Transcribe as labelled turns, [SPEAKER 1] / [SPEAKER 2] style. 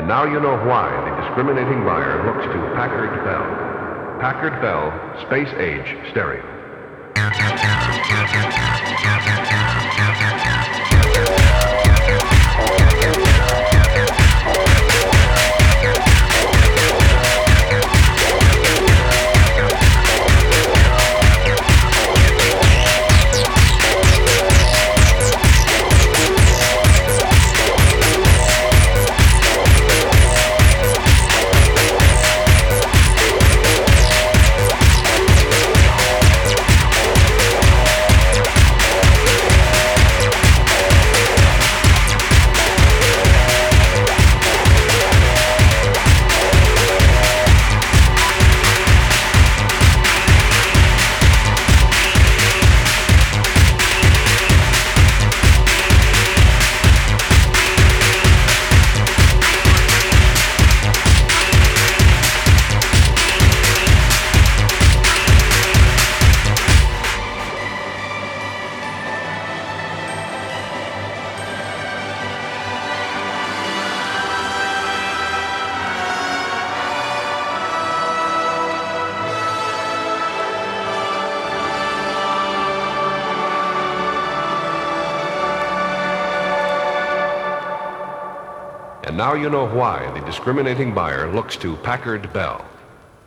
[SPEAKER 1] now you know why the discriminating buyer looks to Packard Bell. Packard Bell Space Age Stereo. And now you know why the discriminating buyer looks to Packard Bell.